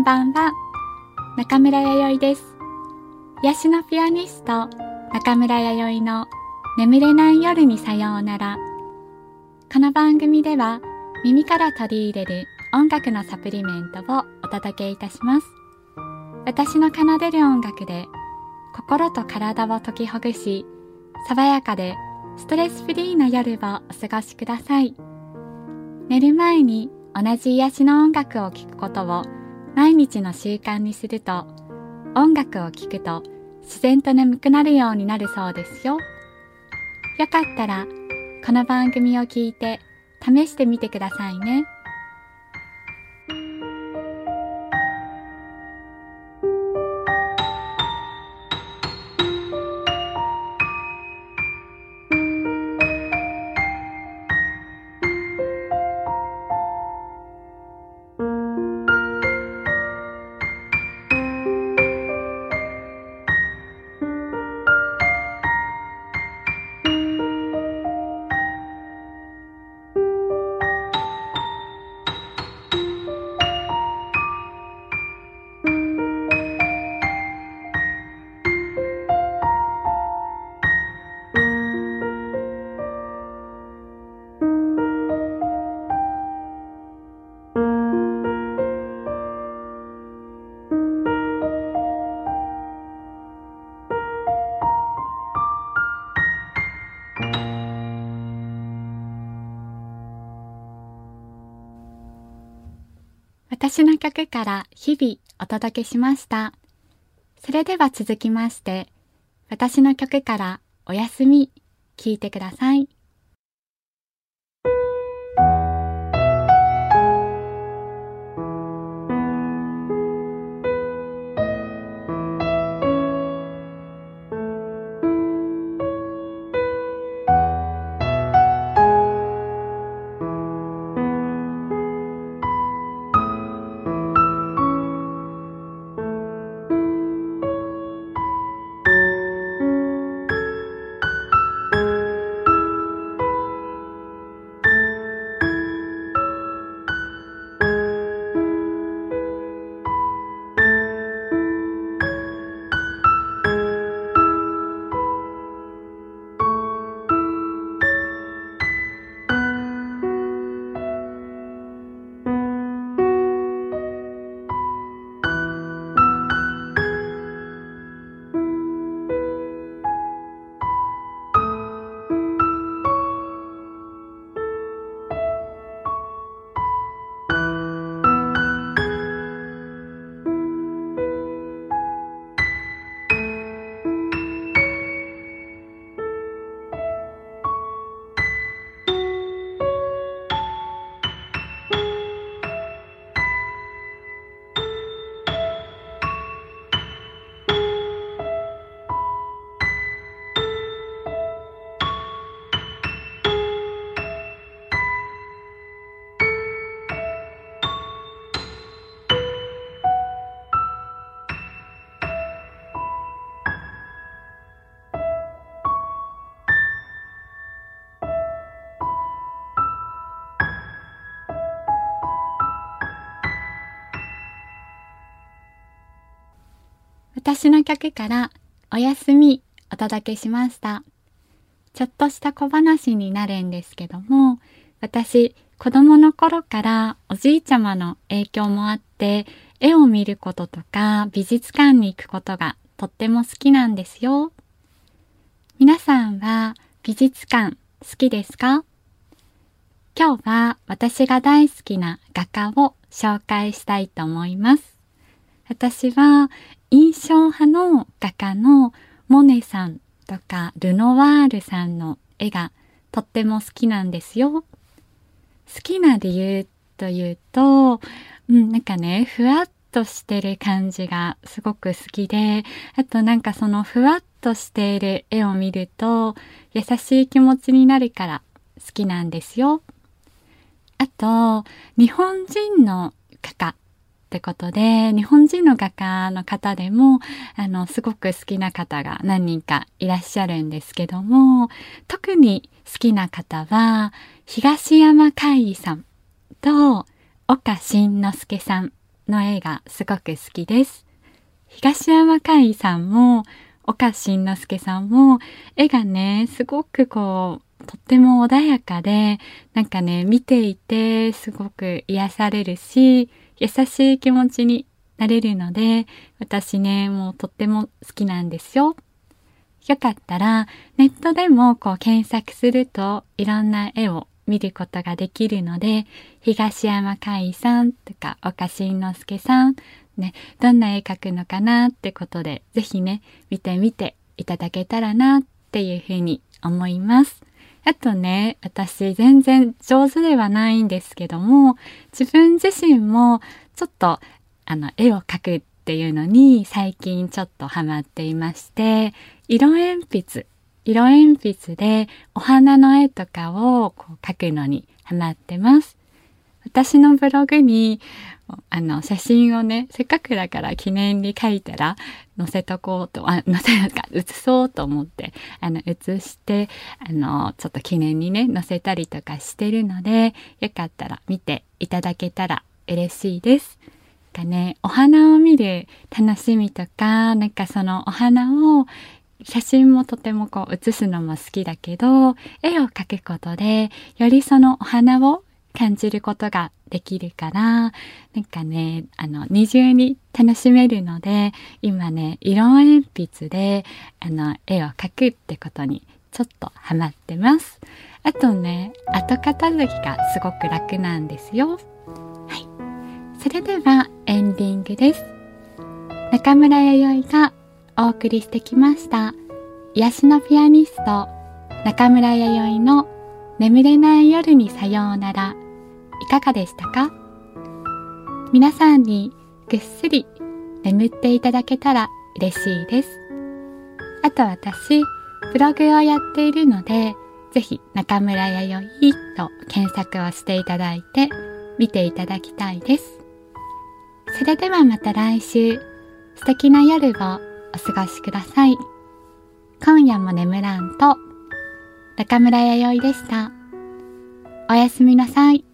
んばんは。中村弥生です。癒しのピアニスト、中村弥生の眠れない夜にさようなら。この番組では耳から取り入れる音楽のサプリメントをお届けいたします。私の奏でる音楽で心と体を解きほぐし、爽やかでストレスフリーな夜をお過ごしください。寝る前に同じ癒しの音楽を聴くことを毎日の習慣にすると音楽を聴くと自然と眠くなるようになるそうですよ。よかったらこの番組を聞いて試してみてくださいね。私の曲から日々お届けしました。それでは続きまして、私の曲からおやすみ聴いてください。私の曲からおやすみお届けしました。ちょっとした小話になるんですけども、私、子供の頃からおじいちゃまの影響もあって、絵を見ることとか美術館に行くことがとっても好きなんですよ。皆さんは美術館好きですか？今日は私が大好きな画家を紹介したいと思います。私は印象派の画家のモネさんとかルノワールさんの絵がとっても好きなんですよ。好きな理由というと、うん、なんかね、ふわっとしてる感じがすごく好きで、あとなんかそのふわっとしている絵を見ると優しい気持ちになるから好きなんですよ。あと、日本人の画家ってことで、日本人の画家の方でも、あの、すごく好きな方が何人かいらっしゃるんですけども、特に好きな方は、東山海さんと岡慎之助さんの絵がすごく好きです。東山海さんも、岡慎之助さんも、絵がね、すごくこう、とっても穏やかで、なんかね、見ていてすごく癒されるし、優しい気持ちになれるので、私ね、もうとっても好きなんですよ。よかったら、ネットでもこう検索するといろんな絵を見ることができるので、東山海さんとか岡慎之助さん、ね、どんな絵描くのかなってことで、ぜひね、見てみていただけたらなっていうふうに思います。あとね、私全然上手ではないんですけども、自分自身もちょっとあの絵を描くっていうのに最近ちょっとハマっていまして、色鉛筆、色鉛筆でお花の絵とかをこう描くのにハマってます。私のブログにあの、写真をね、せっかくだから記念に書いたら載せとこうと、あ、載せなんか、写そうと思って、あの、写して、あの、ちょっと記念にね、載せたりとかしてるので、よかったら見ていただけたら嬉しいです。かね、お花を見る楽しみとか、なんかそのお花を写真もとてもこう写すのも好きだけど、絵を描くことで、よりそのお花を感じることができるから、なんかね、あの、二重に楽しめるので、今ね、色鉛筆で、あの、絵を描くってことにちょっとハマってます。あとね、後片付きがすごく楽なんですよ。はい。それではエンディングです。中村弥生がお送りしてきました。癒しのピアニスト、中村弥生の眠れない夜にさようなら。いかがでしたか？皆さんにぐっすり眠っていただけたら嬉しいです。あと私、ブログをやっているので、ぜひ中村弥生と検索をしていただいて見ていただきたいです。それではまた来週、素敵な夜をお過ごしください。今夜も眠らんと、中村弥生でした。おやすみなさい。